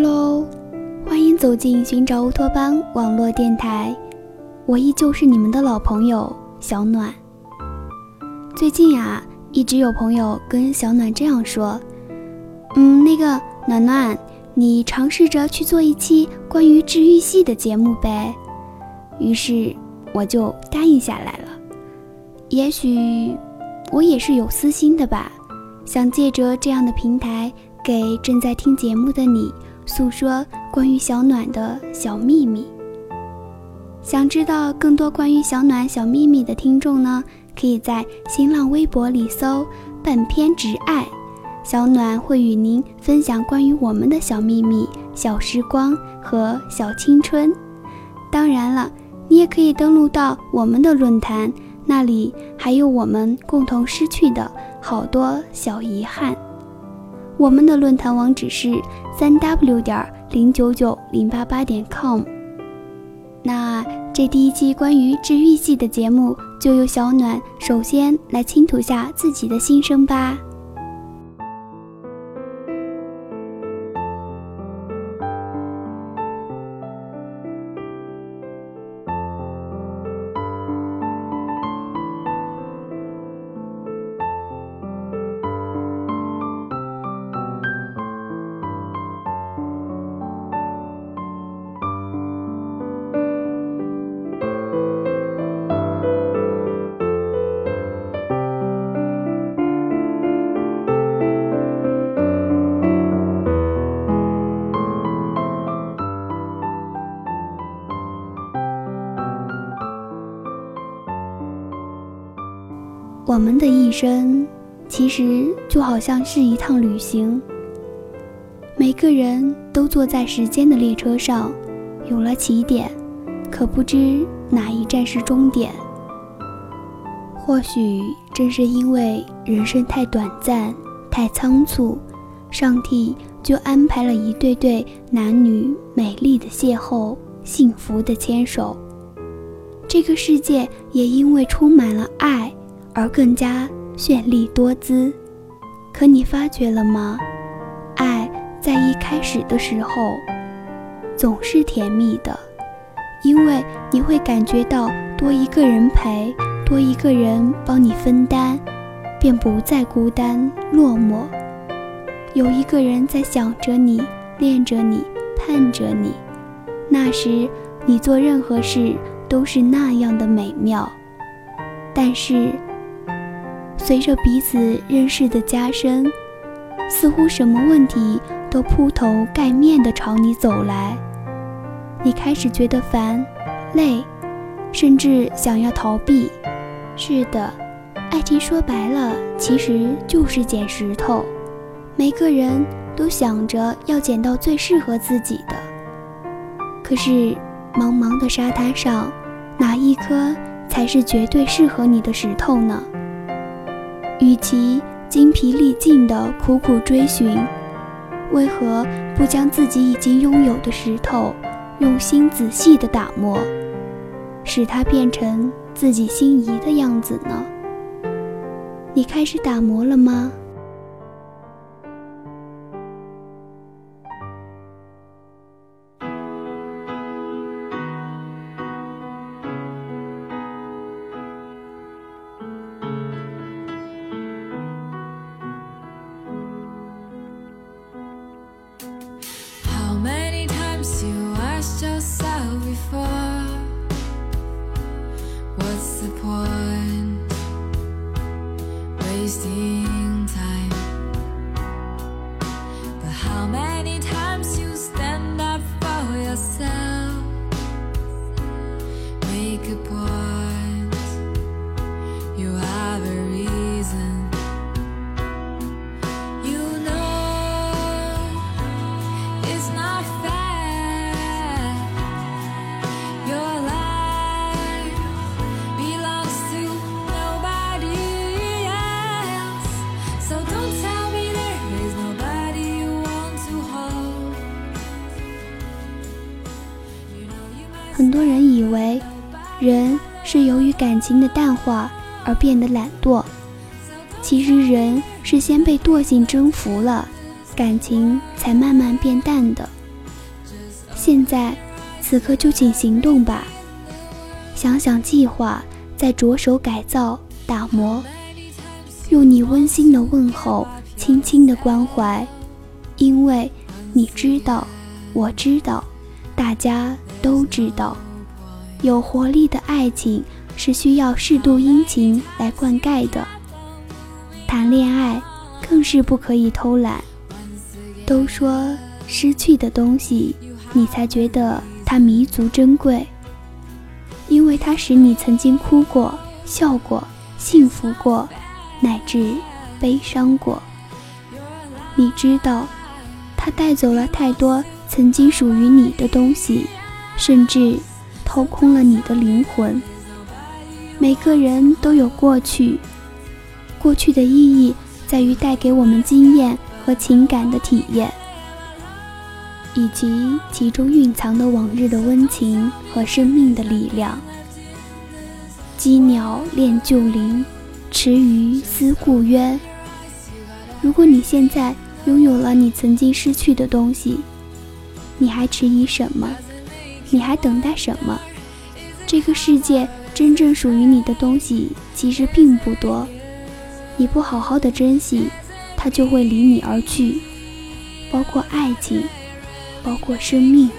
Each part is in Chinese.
Hello，欢迎走进寻找乌托邦网络电台，我依旧是你们的老朋友小暖。最近啊，一直有朋友跟小暖这样说：“嗯，那个暖暖，你尝试着去做一期关于治愈系的节目呗。”于是我就答应下来了。也许我也是有私心的吧，想借着这样的平台。给正在听节目的你诉说关于小暖的小秘密。想知道更多关于小暖小秘密的听众呢，可以在新浪微博里搜“本篇直爱”，小暖会与您分享关于我们的小秘密、小时光和小青春。当然了，你也可以登录到我们的论坛，那里还有我们共同失去的好多小遗憾。我们的论坛网址是三 w 点零九九零八八点 com。那这第一期关于治愈系的节目，就由小暖首先来倾吐下自己的心声吧。我们的一生，其实就好像是一趟旅行。每个人都坐在时间的列车上，有了起点，可不知哪一站是终点。或许正是因为人生太短暂、太仓促，上帝就安排了一对对男女美丽的邂逅，幸福的牵手。这个世界也因为充满了爱。而更加绚丽多姿，可你发觉了吗？爱在一开始的时候总是甜蜜的，因为你会感觉到多一个人陪，多一个人帮你分担，便不再孤单落寞。有一个人在想着你，恋着你，盼着你，那时你做任何事都是那样的美妙。但是。随着彼此认识的加深，似乎什么问题都铺头盖面地朝你走来，你开始觉得烦、累，甚至想要逃避。是的，爱情说白了其实就是捡石头，每个人都想着要捡到最适合自己的。可是，茫茫的沙滩上，哪一颗才是绝对适合你的石头呢？与其精疲力尽地苦苦追寻，为何不将自己已经拥有的石头用心仔细地打磨，使它变成自己心仪的样子呢？你开始打磨了吗？人是由于感情的淡化而变得懒惰。其实，人是先被惰性征服了，感情才慢慢变淡的。现在，此刻就请行动吧。想想计划，再着手改造、打磨。用你温馨的问候，轻轻的关怀，因为你知道，我知道，大家都知道，有活力的爱情是需要适度殷勤来灌溉的。谈恋爱更是不可以偷懒。都说失去的东西，你才觉得它弥足珍贵，因为它使你曾经哭过、笑过、幸福过。乃至悲伤过，你知道，它带走了太多曾经属于你的东西，甚至掏空了你的灵魂。每个人都有过去，过去的意义在于带给我们经验和情感的体验，以及其中蕴藏的往日的温情和生命的力量。羁鸟恋旧林。池鱼思故渊。如果你现在拥有了你曾经失去的东西，你还迟疑什么？你还等待什么？这个世界真正属于你的东西其实并不多，你不好好的珍惜，它就会离你而去，包括爱情，包括生命。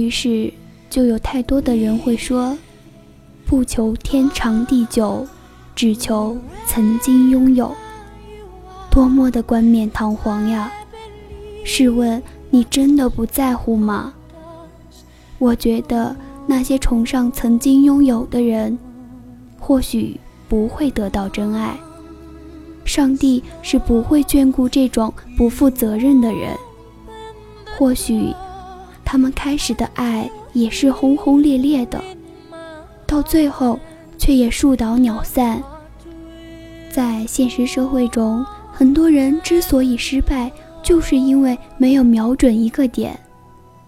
于是，就有太多的人会说：“不求天长地久，只求曾经拥有。”多么的冠冕堂皇呀！试问，你真的不在乎吗？我觉得那些崇尚曾经拥有的人，或许不会得到真爱。上帝是不会眷顾这种不负责任的人。或许。他们开始的爱也是轰轰烈烈的，到最后却也树倒鸟散。在现实社会中，很多人之所以失败，就是因为没有瞄准一个点，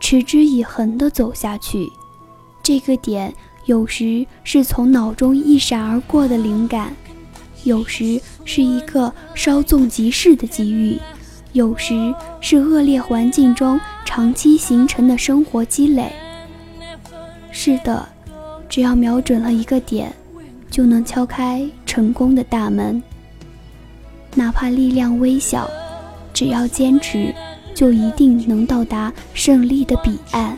持之以恒地走下去。这个点有时是从脑中一闪而过的灵感，有时是一个稍纵即逝的机遇，有时是恶劣环境中。长期形成的生活积累。是的，只要瞄准了一个点，就能敲开成功的大门。哪怕力量微小，只要坚持，就一定能到达胜利的彼岸。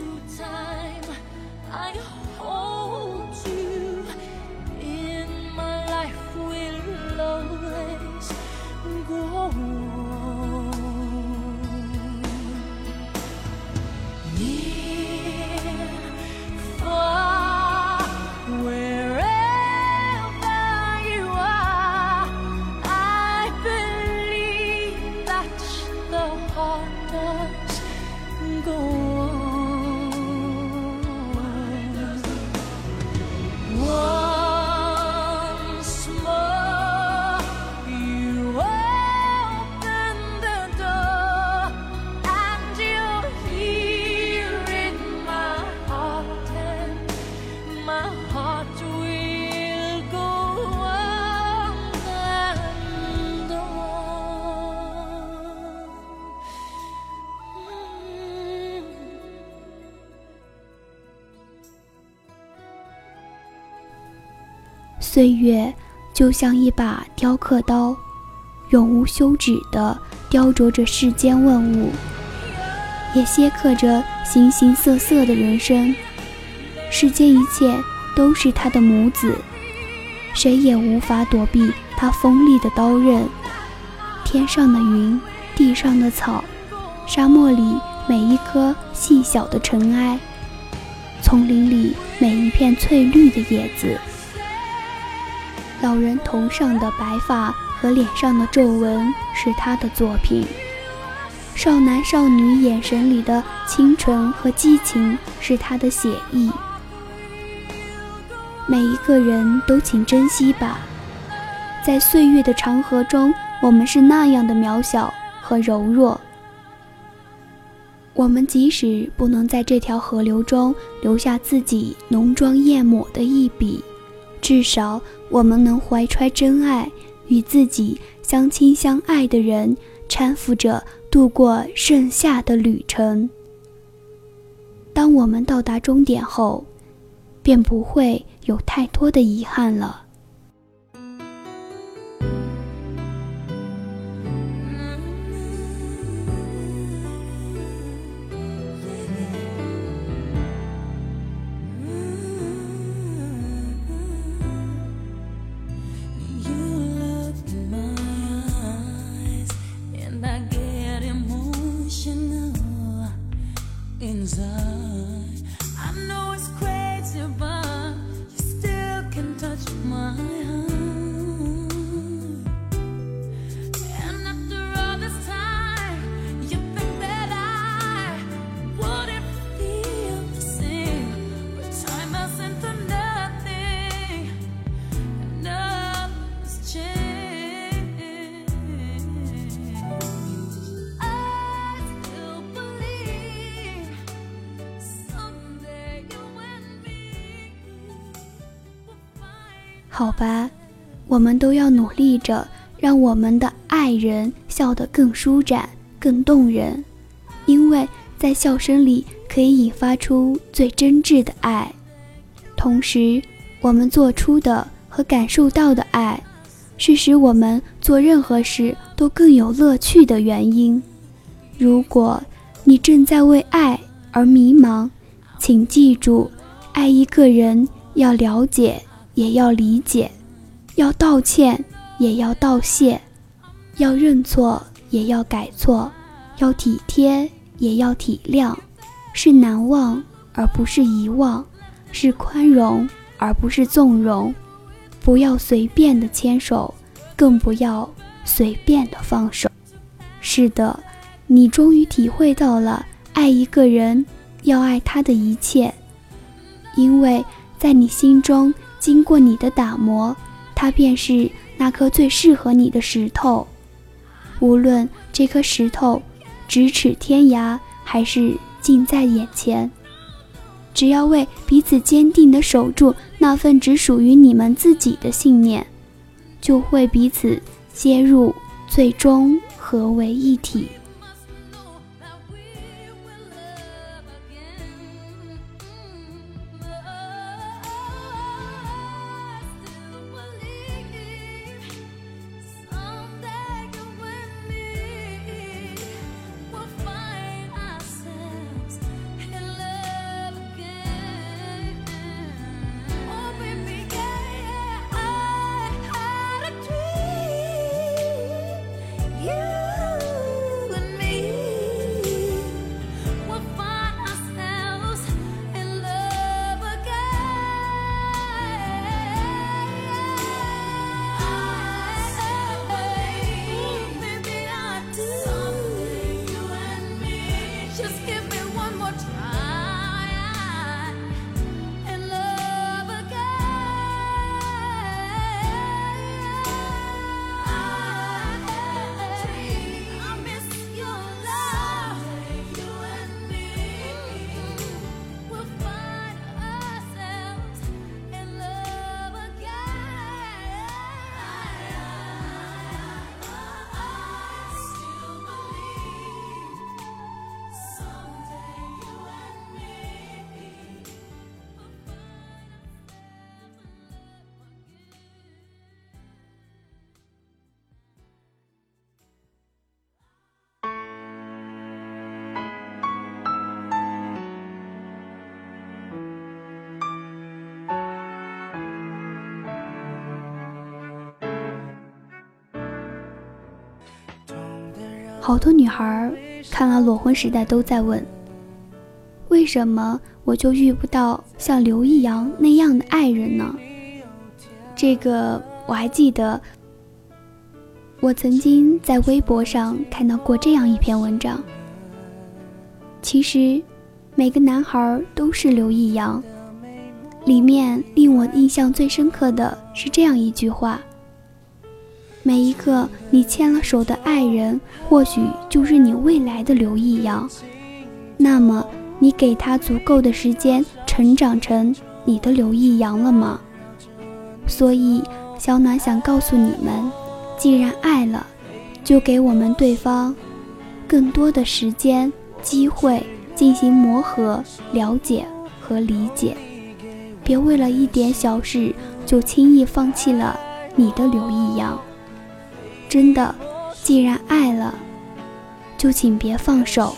岁月就像一把雕刻刀，永无休止地雕琢着世间万物，也镌刻着形形色色的人生。世间一切都是他的母子，谁也无法躲避他锋利的刀刃。天上的云，地上的草，沙漠里每一颗细小的尘埃，丛林里每一片翠绿的叶子。老人头上的白发和脸上的皱纹是他的作品，少男少女眼神里的清纯和激情是他的写意。每一个人都请珍惜吧，在岁月的长河中，我们是那样的渺小和柔弱。我们即使不能在这条河流中留下自己浓妆艳抹的一笔。至少，我们能怀揣真爱，与自己相亲相爱的人搀扶着度过剩下的旅程。当我们到达终点后，便不会有太多的遗憾了。好吧，我们都要努力着，让我们的爱人笑得更舒展、更动人，因为在笑声里可以引发出最真挚的爱。同时，我们做出的和感受到的爱，是使我们做任何事都更有乐趣的原因。如果你正在为爱而迷茫，请记住，爱一个人要了解。也要理解，要道歉，也要道谢，要认错，也要改错，要体贴，也要体谅，是难忘而不是遗忘，是宽容而不是纵容。不要随便的牵手，更不要随便的放手。是的，你终于体会到了爱一个人要爱他的一切，因为在你心中。经过你的打磨，它便是那颗最适合你的石头。无论这颗石头咫尺天涯，还是近在眼前，只要为彼此坚定地守住那份只属于你们自己的信念，就会彼此接入，最终合为一体。好多女孩看了《裸婚时代》都在问：为什么我就遇不到像刘易阳那样的爱人呢？这个我还记得，我曾经在微博上看到过这样一篇文章。其实，每个男孩都是刘易阳。里面令我印象最深刻的是这样一句话：每一个你牵了手的爱人，或许就是你未来的刘易阳。那么，你给他足够的时间成长成你的刘易阳了吗？所以，小暖想告诉你们：既然爱了，就给我们对方更多的时间、机会进行磨合、了解和理解。别为了一点小事就轻易放弃了你的刘易阳。真的，既然爱了，就请别放手。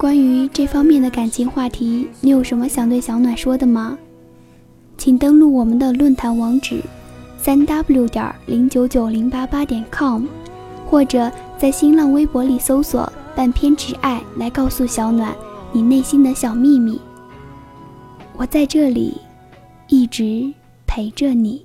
关于这方面的感情话题，你有什么想对小暖说的吗？请登录我们的论坛网址：三 w 点零九九零八八点 com，或者在新浪微博里搜索“半偏执爱”来告诉小暖你内心的小秘密。我在这里，一直陪着你。